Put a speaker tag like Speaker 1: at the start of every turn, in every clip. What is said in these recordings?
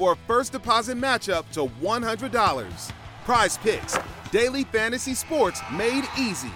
Speaker 1: for a first deposit matchup to $100. Prize Picks, daily fantasy sports made easy.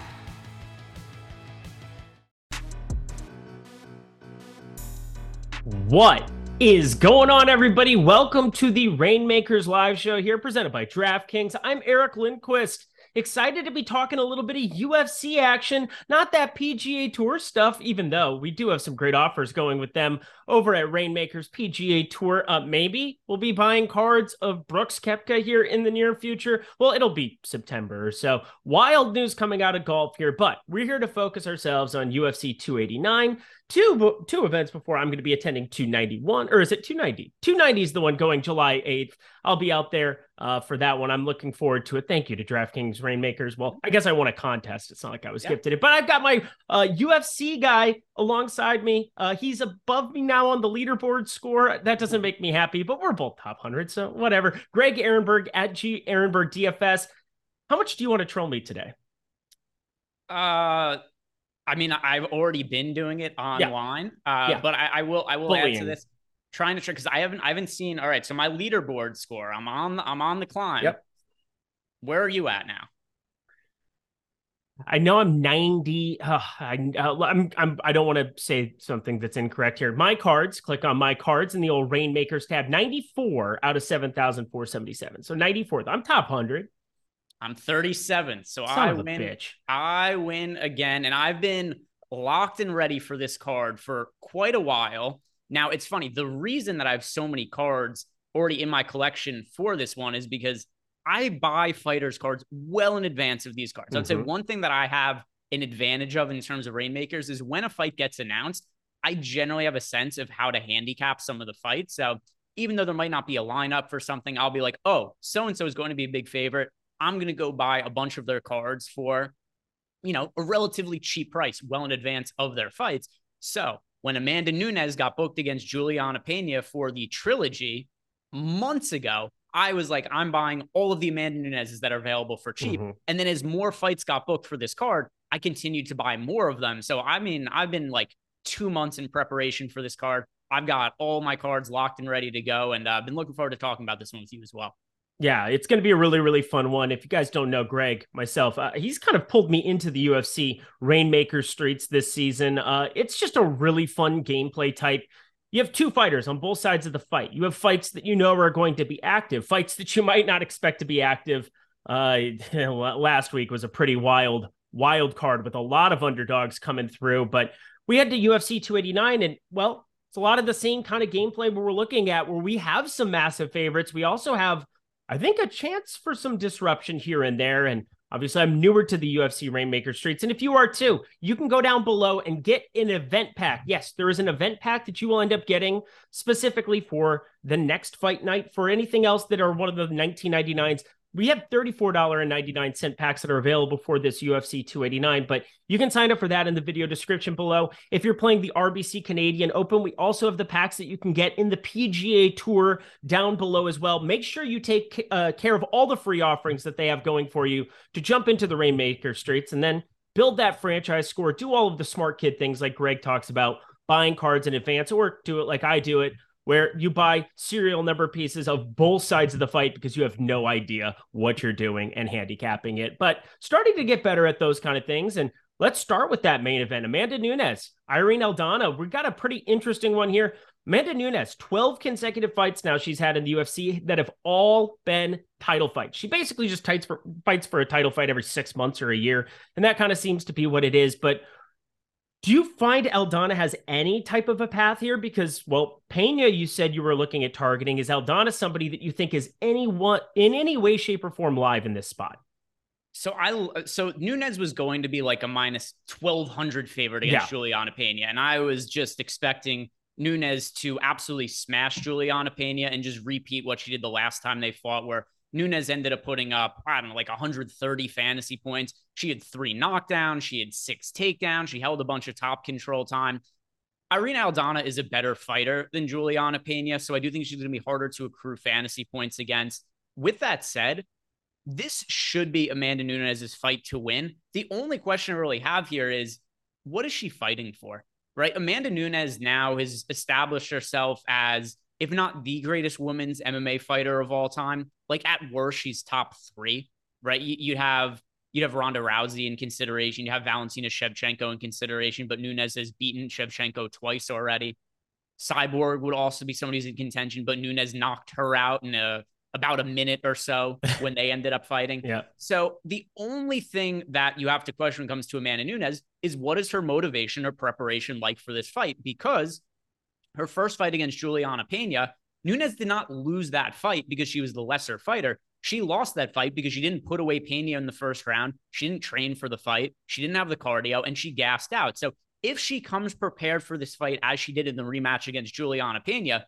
Speaker 2: What is going on, everybody? Welcome to the Reignmakers Live Show here, presented by DraftKings. I'm Eric Lindquist. Excited to be talking a little bit of UFC action, not that PGA Tour stuff, even though we do have some great offers going with them over at Reignmakers PGA Tour. Uh, maybe we'll be buying cards of Brooks Koepka here in the near future. Well, it'll be September or so. Wild news coming out of golf here, but we're here to focus ourselves on UFC 289 two two events before I'm going to be attending 291 or is it 290? 290 is the one going July 8th. I'll be out there uh, for that one. I'm looking forward to it. Thank you to DraftKings Reignmakers. Well, I guess I won a contest. It's not like I was gifted it, but I've got my uh, UFC guy alongside me. Uh, he's above me now on the leaderboard score. That doesn't make me happy, but we're both top 100, so whatever. Greg Ehrenberg at G Ehrenberg DFS. How much do you want to troll me today?
Speaker 3: Uh I mean, I've already been doing it online, yeah. Uh, yeah. but I, I, will I will Bullying. add to this. Trying to trick because I haven't I haven't seen. All right, so my leaderboard score. I'm on I'm on the climb.
Speaker 2: Yep.
Speaker 3: Where are you at now?
Speaker 2: I know I'm 90. Uh, I, uh, I'm, I'm, I don't want to say something that's incorrect here. My cards, click on my cards in the old Reignmakers tab. 94 out of 7,477. So 94th. I'm top 100.
Speaker 3: I'm 37. So Son I win. Bitch. I win again. And I've been locked and ready for this card for quite a while. Now, it's funny. The reason that I have so many cards already in my collection for this one is because I buy fighters cards well in advance of these cards. Mm-hmm. I'd say mm-hmm. one thing that I have an advantage of in terms of Reignmakers is when a fight gets announced, I generally have a sense of how to handicap some of the fights. So even though there might not be a lineup for something, I'll be like, oh, so and so is going to be a big favorite. I'm going to go buy a bunch of their cards for, you know, a relatively cheap price well in advance of their fights. So when Amanda Nunes got booked against Juliana Pena for the trilogy months ago, I was like, I'm buying all of the Amanda Nunes that are available for cheap. Mm-hmm. And then as more fights got booked for this card, I continued to buy more of them. So I mean, I've been like two months in preparation for this card. I've got all my cards locked and ready to go, and I've uh, been looking forward to talking about this one with you as well.
Speaker 2: Yeah, it's going to be a really, really fun one. If you guys don't know Greg, myself, uh, he's kind of pulled me into the UFC Reignmaker streets this season. Uh, it's just a really fun gameplay type. You have two fighters on both sides of the fight. You have fights that you know are going to be active, fights that you might not expect to be active. Uh, last week was a pretty wild, wild card with a lot of underdogs coming through. But we had the UFC 289, and well, it's a lot of the same kind of gameplay we're looking at, where we have some massive favorites. We also have I think a chance for some disruption here and there. And obviously, I'm newer to the UFC Reignmaker Streets. And if you are too, you can go down below and get an event pack. Yes, there is an event pack that you will end up getting specifically for the next fight night. For anything else that are one of the 1999s, we have $34.99 packs that are available for this UFC 289, but you can sign up for that in the video description below. If you're playing the RBC Canadian Open, we also have the packs that you can get in the PGA Tour down below as well. Make sure you take uh, care of all the free offerings that they have going for you to jump into the Reignmaker Streets. And then build that franchise score, do all of the smart kid things like Greg talks about, buying cards in advance, or do it like I do it, where you buy serial number pieces of both sides of the fight because you have no idea what you're doing and handicapping it. But starting to get better at those kind of things. And let's start with that main event Amanda Nunes, Irene Aldana. We've got a pretty interesting one here. Amanda Nunes, 12 consecutive fights now she's had in the UFC that have all been title fights. She basically just fights for, fights for a title fight every six months or a year. And that kind of seems to be what it is. But do you find Aldana has any type of a path here? Because, well, Pena, you said you were looking at targeting. Is Aldana somebody that you think is anyone in any way, shape, or form live in this spot?
Speaker 3: So I so Nunes was going to be like a minus twelve hundred favorite against yeah. Juliana Pena, and I was just expecting Nunes to absolutely smash Juliana Pena and just repeat what she did the last time they fought, where Nunes ended up putting up, I don't know, like 130 fantasy points. She had three knockdowns, she had six takedowns, she held a bunch of top control time. Irene Aldana is a better fighter than Juliana Pena, so I do think she's going to be harder to accrue fantasy points against. With that said, this should be Amanda Nunes's fight to win. The only question I really have here is what is she fighting for? Right? Amanda Nunes now has established herself as if not the greatest women's MMA fighter of all time, like at worst, she's top three, right? You, would have you'd have Ronda Rousey in consideration, you have Valentina Shevchenko in consideration, but Nunes has beaten Shevchenko twice already. Cyborg would also be somebody who's in contention, but Nunes knocked her out in a about a minute or so when they ended up fighting.
Speaker 2: Yeah.
Speaker 3: So the only thing that you have to question when it comes to Amanda Nunes is what is her motivation or preparation like for this fight? Because her first fight against Juliana Pena, Nunes did not lose that fight because she was the lesser fighter. She lost that fight because she didn't put away Pena in the first round. She didn't train for the fight. She didn't have the cardio and she gassed out. So if she comes prepared for this fight as she did in the rematch against Juliana Pena,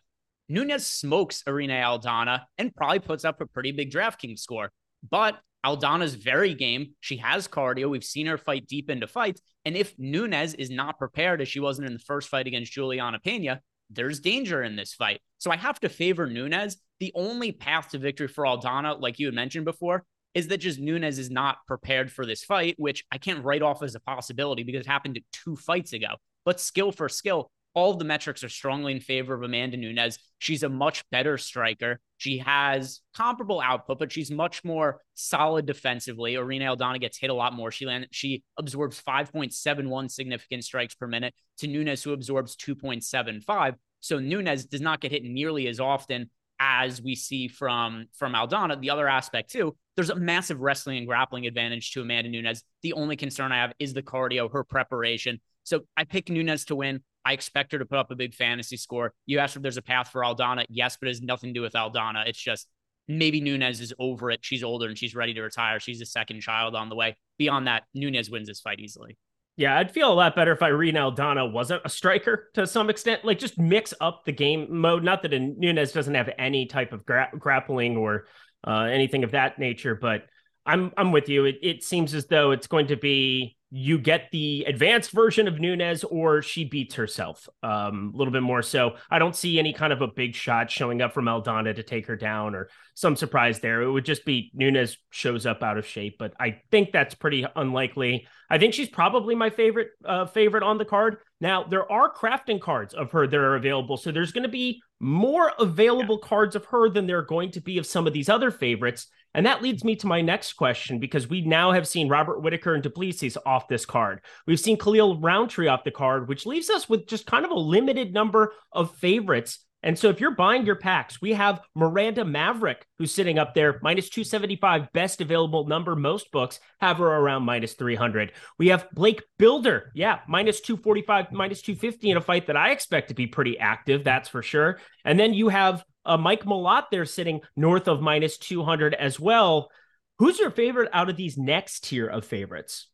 Speaker 3: Nunes smokes Irene Aldana and probably puts up a pretty big DraftKings score. But Aldana's very game. She has cardio. We've seen her fight deep into fights. And if Nunes is not prepared as she wasn't in the first fight against Juliana Pena, there's danger in this fight. So I have to favor Nunes. The only path to victory for Aldana, like you had mentioned before, is that just Nunes is not prepared for this fight, which I can't write off as a possibility because it happened two fights ago. But skill for skill, all of the metrics are strongly in favor of Amanda Nunes. She's a much better striker. She has comparable output, but she's much more solid defensively. Irene Aldana gets hit a lot more. She land, she absorbs 5.71 significant strikes per minute to Nunes, who absorbs 2.75. So Nunes does not get hit nearly as often as we see from from Aldana. The other aspect too, there's a massive wrestling and grappling advantage to Amanda Nunes. The only concern I have is the cardio, her preparation. So I pick Nunes to win. I expect her to put up a big fantasy score. You asked if there's a path for Aldana. Yes, but it has nothing to do with Aldana. It's just maybe Nunes is over it. She's older and she's ready to retire. She's a second child on the way. Beyond that, Nunes wins this fight easily.
Speaker 2: Yeah, I'd feel a lot better if Irene Aldana wasn't a striker to some extent. Like just mix up the game mode. Not that Nunes doesn't have any type of gra- grappling or uh, anything of that nature, but I'm I'm with you. It, it seems as though it's going to be you get the advanced version of Nunes or she beats herself um, a little bit more. So I don't see any kind of a big shot showing up from Aldana to take her down or some surprise there. It would just be Nunes shows up out of shape, but I think that's pretty unlikely. I think she's probably my favorite uh, favorite on the card. Now there are crafting cards of her that are available, so there's going to be more available yeah. cards of her than there are going to be of some of these other favorites. And that leads me to my next question because we now have seen Robert Whitaker and Du Plessis off this card. We've seen Khalil Rountree off the card, which leaves us with just kind of a limited number of favorites. And so if you're buying your packs, we have Miranda Maverick, who's sitting up there, minus 275, best available number. Most books have her around minus 300. We have Blake Bilder, yeah, minus 245, minus 250 in a fight that I expect to be pretty active, that's for sure. And then you have uh, Mike Malott there sitting north of minus 200 as well. Who's your favorite out of these next tier of favorites?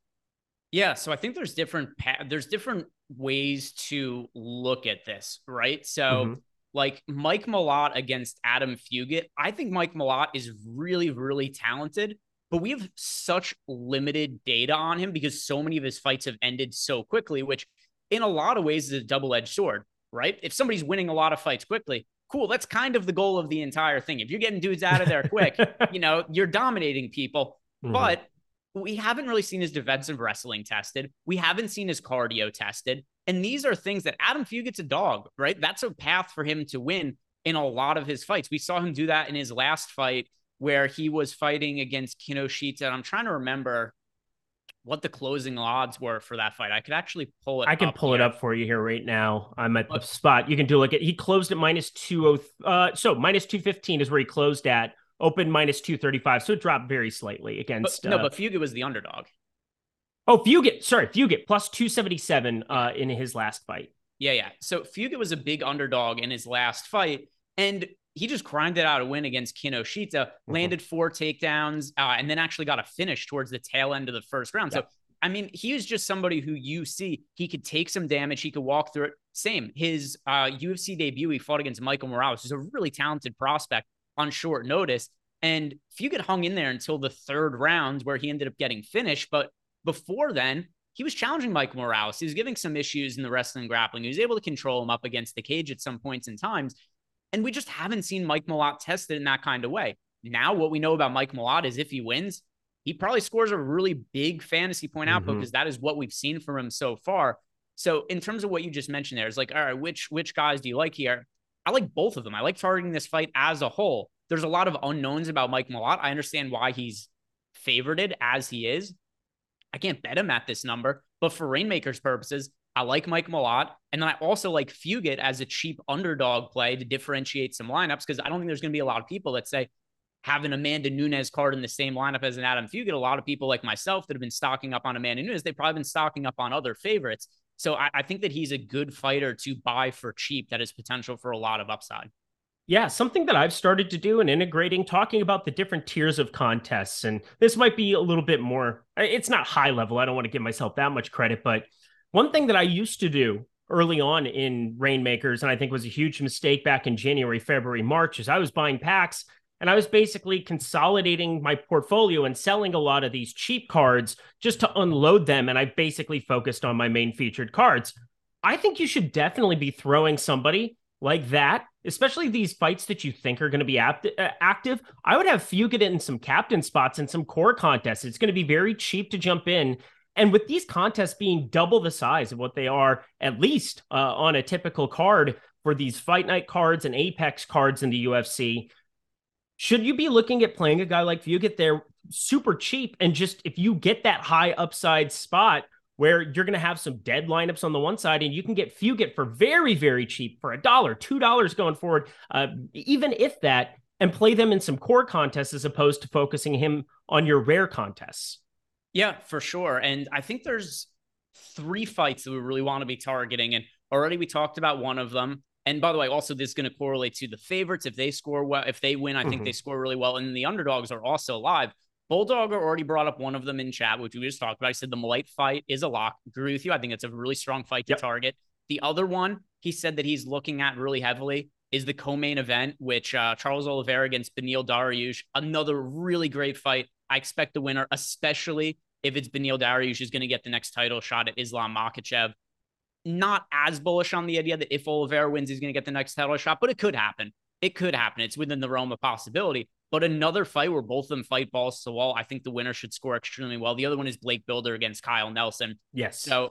Speaker 3: Yeah, so I think there's different there's different ways to look at this, right? So mm-hmm. like Mike Malott against Adam Fugitt, I think Mike Malott is really really talented, but we have such limited data on him because so many of his fights have ended so quickly, which in a lot of ways is a double-edged sword, right? If somebody's winning a lot of fights quickly, cool. That's kind of the goal of the entire thing. If you're getting dudes out of there quick, you know, you're dominating people. Mm-hmm. But we haven't really seen his defensive wrestling tested. We haven't seen his cardio tested. And these are things that Adam Fugitt's a dog, right? That's a path for him to win in a lot of his fights. We saw him do that in his last fight where he was fighting against Kinoshita. And I'm trying to remember what the closing odds were for that fight. I could actually pull it.
Speaker 2: I can pull here. it up for you here right now. I'm at the spot. You can do look at. He closed at minus two oh. Uh, so minus two fifteen is where he closed at. Open minus two thirty five. So it dropped very slightly against.
Speaker 3: But, no, uh, but Fugitt was the underdog.
Speaker 2: Oh, Fugitt. Sorry, Fugitt plus two seventy seven uh, in his last fight.
Speaker 3: Yeah, yeah. So Fugitt was a big underdog in his last fight, and he just grinded it out a win against Kinoshita, mm-hmm. landed four takedowns, uh, and then actually got a finish towards the tail end of the first round. Yeah. So, I mean, he was just somebody who you see he could take some damage, he could walk through it. Same, his uh, UFC debut, he fought against Michael Morales, who's a really talented prospect on short notice. And if you get hung in there until the third round, where he ended up getting finished. But before then, he was challenging Michael Morales. He was giving some issues in the wrestling grappling. He was able to control him up against the cage at some points in times. And we just haven't seen Mike Malott tested in that kind of way. Now, what we know about Mike Malott is if he wins, he probably scores a really big fantasy point out mm-hmm. because that is what we've seen from him so far. So, in terms of what you just mentioned, there is like, all right, which which guys do you like here? I like both of them. I like targeting this fight as a whole. There's a lot of unknowns about Mike Malott. I understand why he's favorited as he is. I can't bet him at this number, but for Reignmaker's purposes, I like Mike Malott. And then I also like Fugitt as a cheap underdog play to differentiate some lineups because I don't think there's going to be a lot of people that say having Amanda Nunes card in the same lineup as an Adam Fugitt. A lot of people like myself that have been stocking up on Amanda Nunes, they've probably been stocking up on other favorites. So I, I think that he's a good fighter to buy for cheap that has potential for a lot of upside.
Speaker 2: Yeah, something that I've started to do and integrating, talking about the different tiers of contests. And this might be a little bit more, it's not high level. I don't want to give myself that much credit, but one thing that I used to do early on in Reignmakers, and I think was a huge mistake back in January, February, March, is I was buying packs and I was basically consolidating my portfolio and selling a lot of these cheap cards just to unload them. And I basically focused on my main featured cards. I think you should definitely be throwing somebody like that, especially these fights that you think are going to be apt- uh, active. I would have Fugitt in some captain spots and some core contests. It's going to be very cheap to jump in and with these contests being double the size of what they are, at least uh, on a typical card for these fight night cards and apex cards in the UFC, should you be looking at playing a guy like Fugitt there super cheap and just if you get that high upside spot where you're going to have some dead lineups on the one side and you can get Fugitt for very, very cheap for a dollar, two dollars going forward, uh, even if that, and play them in some core contests as opposed to focusing him on your rare contests.
Speaker 3: Yeah, for sure. And I think there's three fights that we really want to be targeting. And already we talked about one of them. And by the way, also this is going to correlate to the favorites. If they score well, if they win, I think mm-hmm. they score really well. And the underdogs are also live. Bulldogger already brought up one of them in chat, which we just talked about. I said the Malott fight is a lock. Agree with you. I think it's a really strong fight to yep. target. The other one he said that he's looking at really heavily is the co-main event, which uh, Charles Oliveira against Beneil Dariush. Another really great fight. I expect the winner, especially if it's Beneil Dariush who's going to get the next title shot at Islam Makhachev. Not as bullish on the idea that if Oliveira wins, he's going to get the next title shot, but it could happen. It could happen. It's within the realm of possibility. But another fight where both of them fight balls to the wall, I think the winner should score extremely well. The other one is Blake Bilder against Kyle Nelson.
Speaker 2: Yes.
Speaker 3: So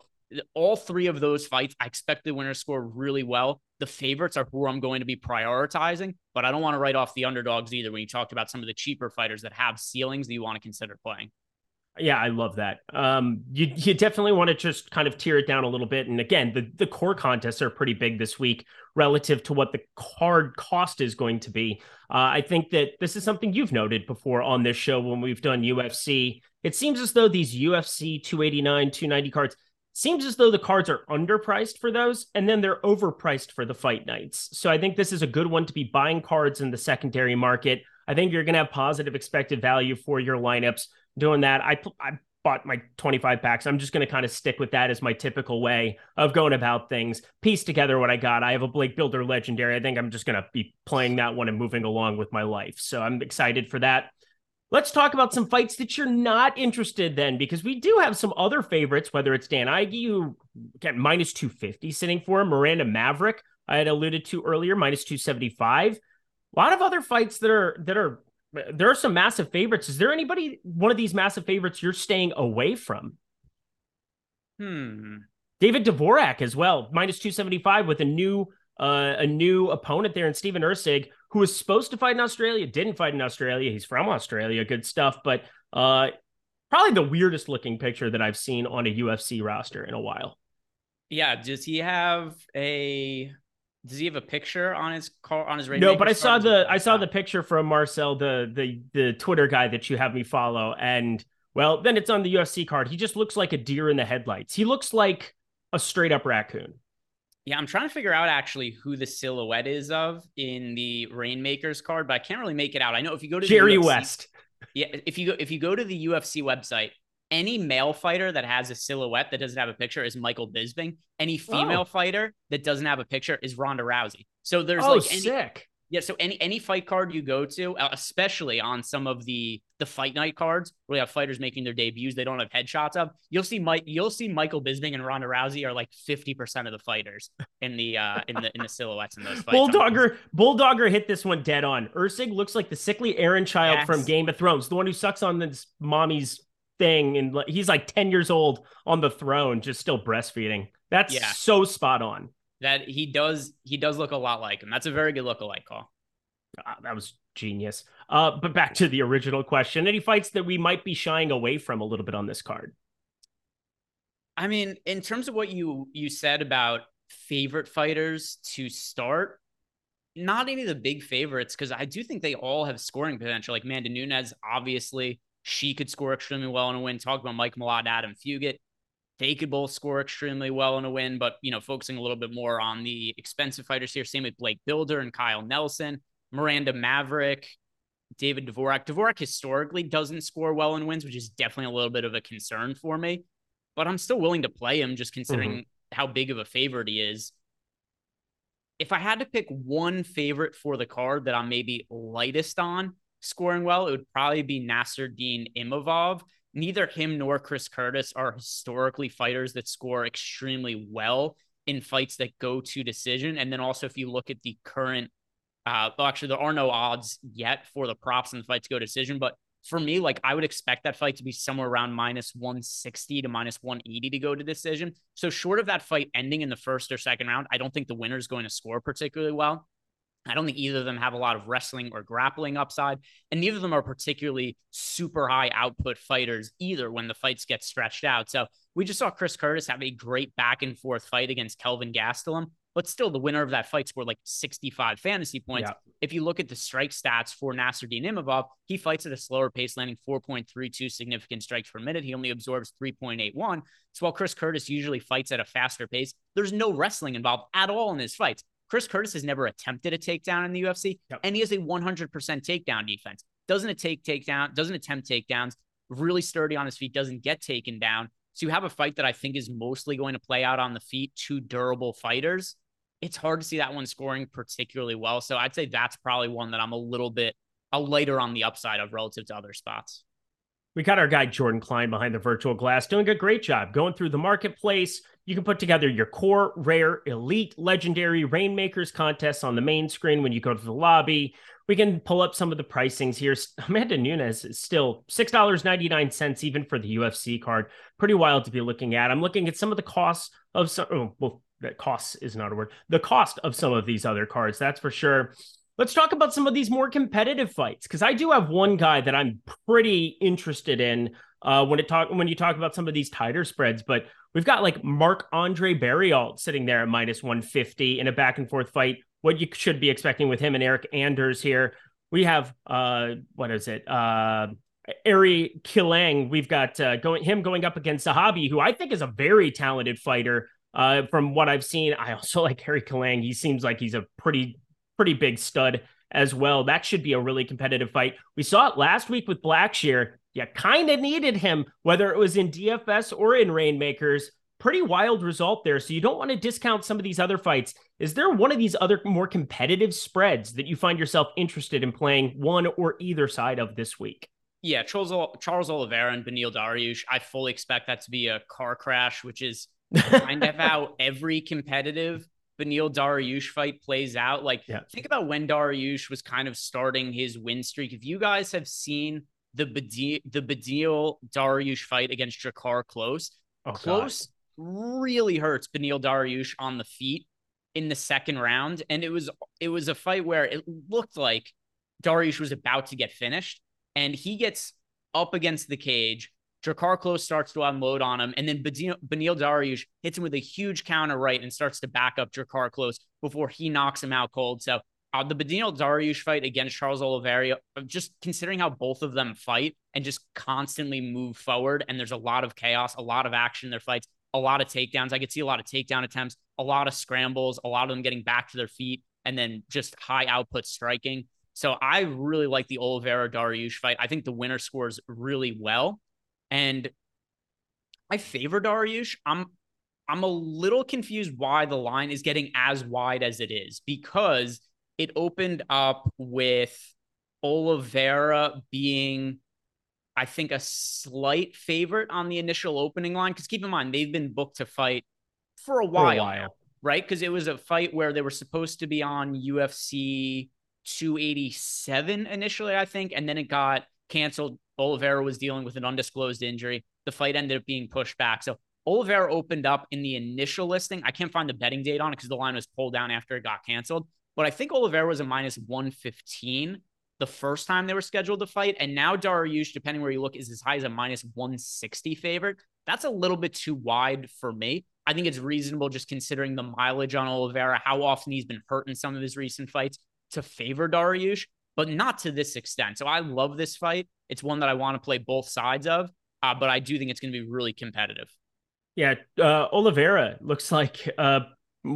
Speaker 3: all three of those fights, I expect the winner to score really well. The favorites are who I'm going to be prioritizing, but I don't want to write off the underdogs either when you talked about some of the cheaper fighters that have ceilings that you want to consider playing.
Speaker 2: Yeah, I love that. Um, you you definitely want to just kind of tear it down a little bit. And again, the the core contests are pretty big this week relative to what the card cost is going to be. Uh, I think that this is something you've noted before on this show when we've done UFC. It seems as though these UFC 289, 290 cards seems as though the cards are underpriced for those and then they're overpriced for the fight nights. So I think this is a good one to be buying cards in the secondary market. I think you're going to have positive expected value for your lineups doing that. I I bought my 25 packs. I'm just going to kind of stick with that as my typical way of going about things. Piece together what I got. I have a Blake Bilder legendary. I think I'm just going to be playing that one and moving along with my life. So I'm excited for that. Let's talk about some fights that you're not interested then, because we do have some other favorites, whether it's Dan Ige, who got minus 250 sitting for him, Miranda Maverick, I had alluded to earlier, minus 275. A lot of other fights that are that are there are some massive favorites. Is there anybody one of these massive favorites you're staying away from?
Speaker 3: Hmm.
Speaker 2: David Dvorak as well, minus 275 with a new uh, a new opponent there in Steven Erceg, who was supposed to fight in Australia, didn't fight in Australia. He's from Australia, good stuff, but uh, probably the weirdest looking picture that I've seen on a UFC roster in a while.
Speaker 3: Yeah, does he have a does he have a picture on his car on his
Speaker 2: radio? No, but I saw the I saw the picture from Marcel, the the the Twitter guy that you have me follow, and well, then it's on the UFC card. He just looks like a deer in the headlights. He looks like a straight up raccoon.
Speaker 3: Yeah, I'm trying to figure out actually who the silhouette is of in the Reignmakers card, but I can't really make it out. I know if you go to
Speaker 2: Jerry UFC, West.
Speaker 3: Yeah, if you go if you go to the UFC website, any male fighter that has a silhouette that doesn't have a picture is Michael Bisping. Any oh. female oh. fighter that doesn't have a picture is Ronda Rousey. So there's
Speaker 2: oh,
Speaker 3: like
Speaker 2: any, sick.
Speaker 3: Yeah, so any any fight card you go to, uh, especially on some of the the fight night cards where you have fighters making their debuts, they don't have headshots of. You'll see Mike, you'll see Michael Bisping and Ronda Rousey are like fifty percent of the fighters in the uh in the in the silhouettes in those fights.
Speaker 2: Bulldogger Bulldogger hit this one dead on. Erceg looks like the sickly Arryn child yes. from Game of Thrones, the one who sucks on this mommy's thing, and he's like ten years old on the throne, just still breastfeeding. That's yeah. so spot on
Speaker 3: that he does he does look a lot like him. That's a very good look-alike call.
Speaker 2: Ah, that was genius. Uh, but back to the original question: any fights that we might be shying away from a little bit on this card?
Speaker 3: I mean, in terms of what you you said about favorite fighters to start, not any of the big favorites because I do think they all have scoring potential. Like Amanda Nunes, obviously, she could score extremely well in a win. Talk about Mike Malott, Adam Fugitt. They could both score extremely well in a win, but you know, focusing a little bit more on the expensive fighters here. Same with Blake Bilder and Kyle Nelson, Miranda Maverick, David Dvorak. Dvorak historically doesn't score well in wins, which is definitely a little bit of a concern for me. But I'm still willing to play him just considering mm-hmm. how big of a favorite he is. If I had to pick one favorite for the card that I'm maybe lightest on scoring well, it would probably be Nassourdine Imavov neither him nor Chris Curtis are historically fighters that score extremely well in fights that go to decision. And then also, if you look at the current, uh, well, actually, there are no odds yet for the props and the fight to go decision. But for me, like I would expect that fight to be somewhere around minus 160 to minus 180 to go to decision. So, short of that fight ending in the first or second round, I don't think the winner is going to score particularly well. I don't think either of them have a lot of wrestling or grappling upside, and neither of them are particularly super high output fighters either when the fights get stretched out. So we just saw Chris Curtis have a great back and forth fight against Kelvin Gastelum, but still the winner of that fight scored like 65 fantasy points. Yeah. If you look at the strike stats for Nassourdine Imavov, he fights at a slower pace, landing 4.32 significant strikes per minute. He only absorbs 3.81. So while Chris Curtis usually fights at a faster pace, there's no wrestling involved at all in his fights. Chris Curtis has never attempted a takedown in the UFC, yep. and he has a 100% takedown defense. Doesn't take takedown, doesn't attempt takedowns, really sturdy on his feet, doesn't get taken down. So you have a fight that I think is mostly going to play out on the feet, two durable fighters. It's hard to see that one scoring particularly well. So I'd say that's probably one that I'm a little bit a lighter on the upside of relative to other spots.
Speaker 2: We got our guy Jordan Klein behind the virtual glass doing a great job going through the marketplace, you can put together your core, rare, elite, legendary Reignmakers contests on the main screen when you go to the lobby. We can pull up some of the pricings here. Amanda Nunes is still $6.99 even for the UFC card. Pretty wild to be looking at. I'm looking at some of the costs of some, oh, well, that costs is not a word. The cost of some of these other cards, that's for sure. Let's talk about some of these more competitive fights because I do have one guy that I'm pretty interested in uh, when it talk when you talk about some of these tighter spreads. But we've got like Marc Andre Barriault sitting there at minus 150 in a back and forth fight. What you should be expecting with him and Eryk Anders here. We have uh, what is it? Uh, Aori Qileng. We've got uh, going him going up against Zahabi, who I think is a very talented fighter. Uh, from what I've seen, I also like Aori Qileng. He seems like he's a pretty pretty big stud as well. That should be a really competitive fight. We saw it last week with Blackshear. You kind of needed him, whether it was in DFS or in Reignmakers. Pretty wild result there. So you don't want to discount some of these other fights. Is there one of these other more competitive spreads that you find yourself interested in playing one or either side of this week?
Speaker 3: Yeah, Charles, Charles Oliveira and Beneil Dariush. I fully expect that to be a car crash, which is kind of how every competitive Beneil Dariush fight plays out. Like, yeah. think about when Dariush was kind of starting his win streak. If you guys have seen the Beneil, the Beneil Dariush fight against Drakkar Klose. oh, Klose God. really hurts Beneil Dariush on the feet in the second round, and it was it was a fight where it looked like Dariush was about to get finished, and he gets up against the cage. Drakkar Klose starts to unload on him, and then Beneil, Dariush hits him with a huge counter right and starts to back up Drakkar Klose before he knocks him out cold. So uh, the Beneil Dariush fight against Charles Oliveira, just considering how both of them fight and just constantly move forward, and there's a lot of chaos, a lot of action in their fights, a lot of takedowns. I could see a lot of takedown attempts, a lot of scrambles, a lot of them getting back to their feet, and then just high output striking. So I really like the Oliveira Dariush fight. I think the winner scores really well. And I favor Dariush. I'm I'm a little confused why the line is getting as wide as it is because it opened up with Oliveira being, I think, a slight favorite on the initial opening line. Because keep in mind, they've been booked to fight for a while, for a while. right? Because it was a fight where they were supposed to be on UFC 287 initially, I think, and then it got canceled. Oliveira was dealing with an undisclosed injury. The fight ended up being pushed back. So Oliveira opened up in the initial listing. I can't find the betting date on it because the line was pulled down after it got canceled. But I think Oliveira was a minus 115 the first time they were scheduled to fight. And now Dariush, depending where you look, is as high as a minus 160 favorite. That's a little bit too wide for me. I think it's reasonable just considering the mileage on Oliveira, how often he's been hurt in some of his recent fights to favor Dariush, but not to this extent. So I love this fight. It's one that I want to play both sides of, uh, but I do think it's going to be really competitive.
Speaker 2: Yeah, uh, Oliveira looks like uh,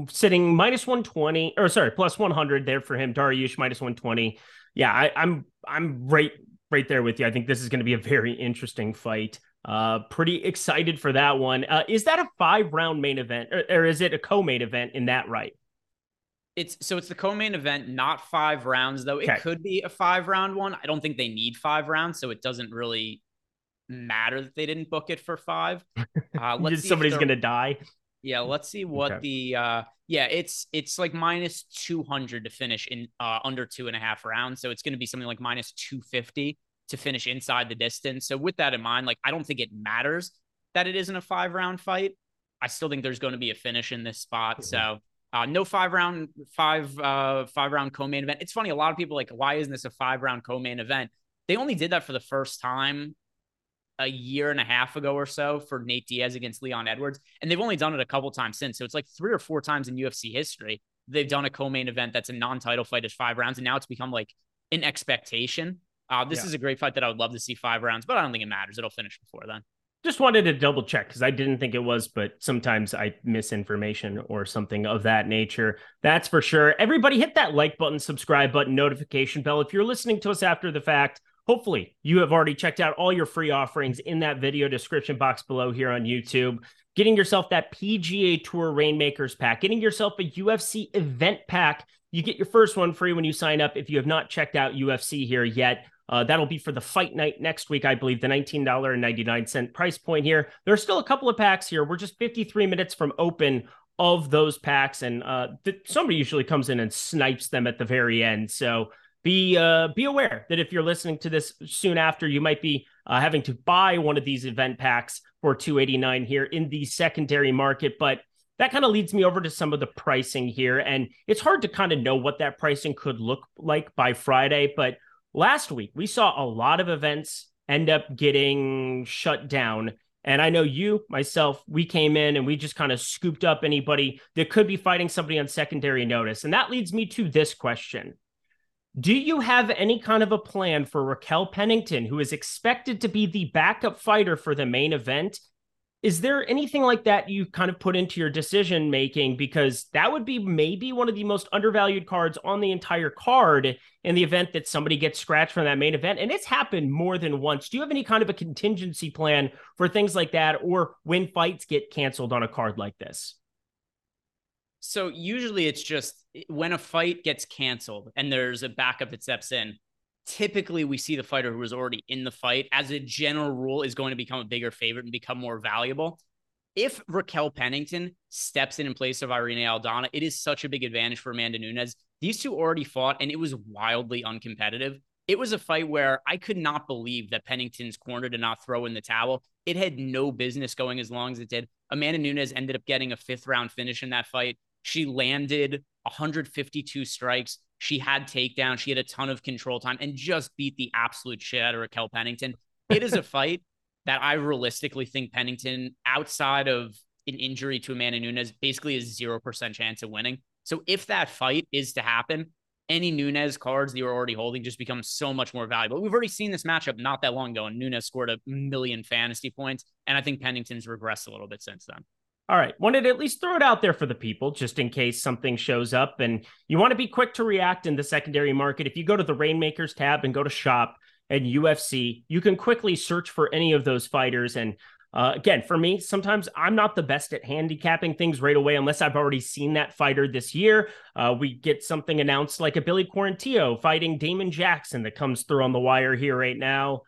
Speaker 2: sitting minus 120 or sorry, plus 100 there for him. Dariush minus 120. Yeah, I, I'm I'm right right there with you. I think this is going to be a very interesting fight. Uh, pretty excited for that one. Uh, is that a five round main event or, or is it a co main event in that right?
Speaker 3: It's so it's the co-main event, not five rounds though. It okay. could be a five round one. I don't think they need five rounds, so it doesn't really matter that they didn't book it for five.
Speaker 2: Uh, let's somebody's gonna die.
Speaker 3: Yeah, let's see what okay. the uh yeah it's it's like minus two hundred to finish in uh under two and a half rounds, so it's gonna be something like minus two fifty to finish inside the distance. So with that in mind, like I don't think it matters that it isn't a five round fight. I still think there's going to be a finish in this spot. Mm-hmm. So uh, no five round five uh five round co-main event. It's funny. A lot of people like, why isn't this a five round co-main event? They only did that for the first time a year and a half ago or so for Nate Diaz against Leon Edwards, and they've only done it a couple times since. So it's like three or four times in UFC history they've done a co-main event that's a non-title fight as five rounds, and now it's become like an expectation. Uh, this yeah. is a great fight that I would love to see five rounds, but I don't think it matters. It'll finish before then.
Speaker 2: Just wanted to double check because I didn't think it was, but sometimes I misinformation or something of that nature. That's for sure. Everybody hit that like button, subscribe button, notification bell. If you're listening to us after the fact, hopefully you have already checked out all your free offerings in that video description box below here on YouTube. Getting yourself that PGA Tour Reignmakers pack, getting yourself a UFC event pack. You get your first one free when you sign up if you have not checked out UFC here yet. Uh, that'll be for the fight night next week, I believe, the $19.99 price point here. There are still a couple of packs here. We're just 53 minutes from open of those packs, and uh, th- somebody usually comes in and snipes them at the very end. So be uh, be aware that if you're listening to this soon after, you might be uh, having to buy one of these event packs for 289 here in the secondary market. But that kind of leads me over to some of the pricing here, and it's hard to kind of know what that pricing could look like by Friday, but last week we saw a lot of events end up getting shut down. And I know you, myself, we came in and we just kind of scooped up anybody that could be fighting somebody on secondary notice. And that leads me to this question Do you have any kind of a plan for Raquel Pennington, who is expected to be the backup fighter for the main event? is there anything like that you kind of put into your decision making because that would be maybe one of the most undervalued cards on the entire card in the event that somebody gets scratched from that main event and it's happened more than once. Do you have any kind of a contingency plan for things like that or when fights get canceled on a card like this
Speaker 3: so usually it's just when a fight gets canceled and there's a backup that steps in typically we see the fighter who was already in the fight as a general rule is going to become a bigger favorite and become more valuable if Raquel Pennington steps in in place of Irene Aldana, it is such a big advantage for Amanda Nunes. These two already fought, and it was wildly uncompetitive. It was a fight where I could not believe that Pennington's corner did not throw in the towel. It had no business going as long as it did. Amanda Nunes ended up getting a fifth round finish in that fight. She landed 152 strikes. She had takedown. She had a ton of control time and just beat the absolute shit out of Raquel Pennington. It is a fight that I realistically think Pennington, outside of an injury to Amanda Nunes, basically is 0% chance of winning. So if that fight is to happen, any Nunes cards that you're already holding just become so much more valuable. We've already seen this matchup not that long ago, and Nunes scored a million fantasy points. And I think Pennington's regressed a little bit since then.
Speaker 2: All right. Wanted to at least throw it out there for the people just in case something shows up. And you want to be quick to react in the secondary market. If you go to the Reignmakers tab and go to shop and UFC, you can quickly search for any of those fighters. And uh, again, for me, sometimes I'm not the best at handicapping things right away unless I've already seen that fighter this year. Uh, we get something announced like a Billy Quarantillo fighting Damon Jackson that comes through on the wire here right now.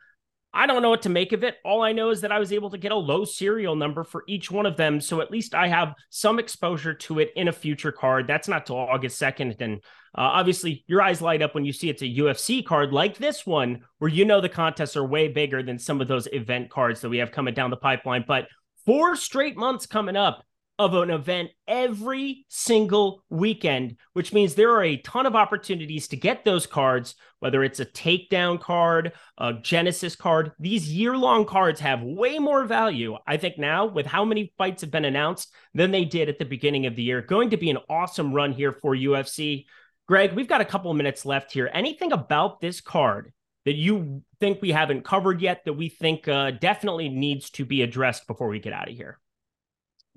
Speaker 2: I don't know what to make of it. All I know is that I was able to get a low serial number for each one of them. So at least I have some exposure to it in a future card. That's not till August 2nd. And uh, obviously, your eyes light up when you see it's a UFC card like this one, where you know the contests are way bigger than some of those event cards that we have coming down the pipeline. But four straight months coming up of an event every single weekend, which means there are a ton of opportunities to get those cards, whether it's a takedown card, a Genesis card. These year long cards have way more value, I think, now with how many fights have been announced than they did at the beginning of the year. Going to be an awesome run here for UFC. Greg, we've got a couple minutes left here. Anything about this card that you think we haven't covered yet that we think uh, definitely needs to be addressed before we get out of here?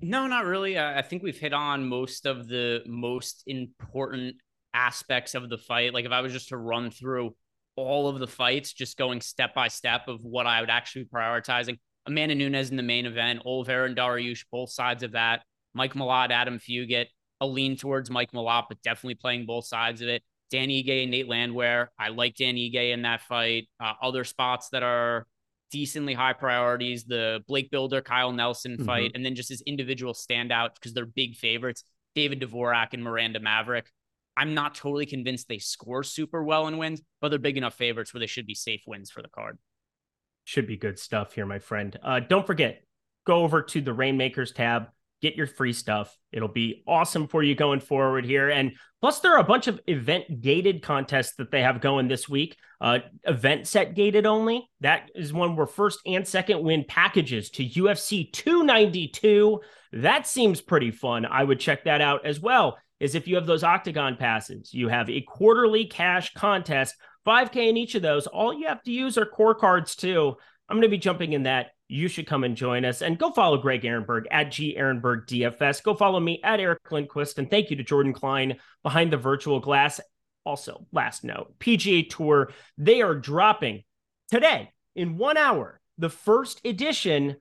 Speaker 3: No, not really. I think we've hit on most of the most important aspects of the fight. Like if I was just to run through all of the fights, just going step by step of what I would actually be prioritizing. Amanda Nunes in the main event, Oliveira and Dariush, both sides of that. Mike Malott, Adam Fugitt, a lean towards Mike Malott, but definitely playing both sides of it. Dan Ige and Nate Landwehr. I like Dan Ige in that fight. Uh, other spots that are decently high priorities, the Blake Bilder, Kyle Nelson mm-hmm. fight, mm-hmm. and then just his individual standouts because they're big favorites, David Dvorak and Miranda Maverick. I'm not totally convinced they score super well in wins, but they're big enough favorites where they should be safe wins for the card.
Speaker 2: Should be good stuff here, my friend. Uh, don't forget, go over to the Reignmakers tab, get your free stuff. It'll be awesome for you going forward here. And plus, there are a bunch of event gated contests that they have going this week. Uh, event set gated only. That is one where first and second win packages to UFC 292. That seems pretty fun. I would check that out as well. Is if you have those Octagon passes, you have a quarterly cash contest, 5K in each of those. All you have to use are core cards too. I'm going to be jumping in that you should come and join us. And go follow Greg Ehrenberg at G Ehrenberg DFS. Go follow me at Eric Lindquist. And thank you to Jordan Klein behind the virtual glass. Also, last note PGA Tour, they are dropping today in one hour the first edition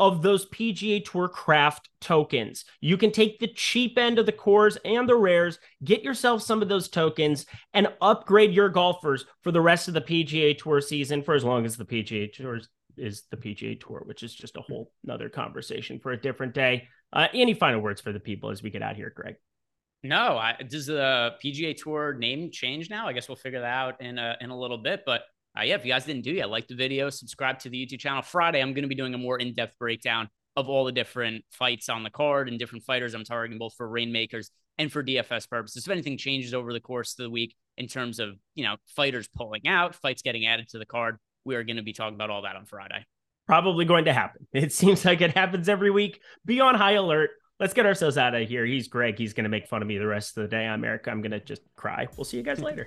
Speaker 2: of those PGA Tour craft tokens. You can take the cheap end of the cores and the rares, get yourself some of those tokens, and upgrade your golfers for the rest of the PGA Tour season for as long as the PGA Tour is the PGA Tour, which is just a whole another conversation for a different day. Uh, any final words for the people as we get out here, Greg?
Speaker 3: No, I, does the PGA Tour name change now? I guess we'll figure that out in a, in a little bit. But uh, yeah, if you guys didn't do yet, like the video, subscribe to the YouTube channel. Friday, I'm going to be doing a more in depth breakdown of all the different fights on the card and different fighters I'm targeting, both for Reignmakers and for DFS purposes. If anything changes over the course of the week in terms of you know fighters pulling out, fights getting added to the card, we are going to be talking about all that on Friday.
Speaker 2: Probably going to happen. It seems like it happens every week. Be on high alert. Let's get ourselves out of here. He's Greg. He's going to make fun of me the rest of the day. I'm Eric. I'm going to just cry. We'll see you guys later.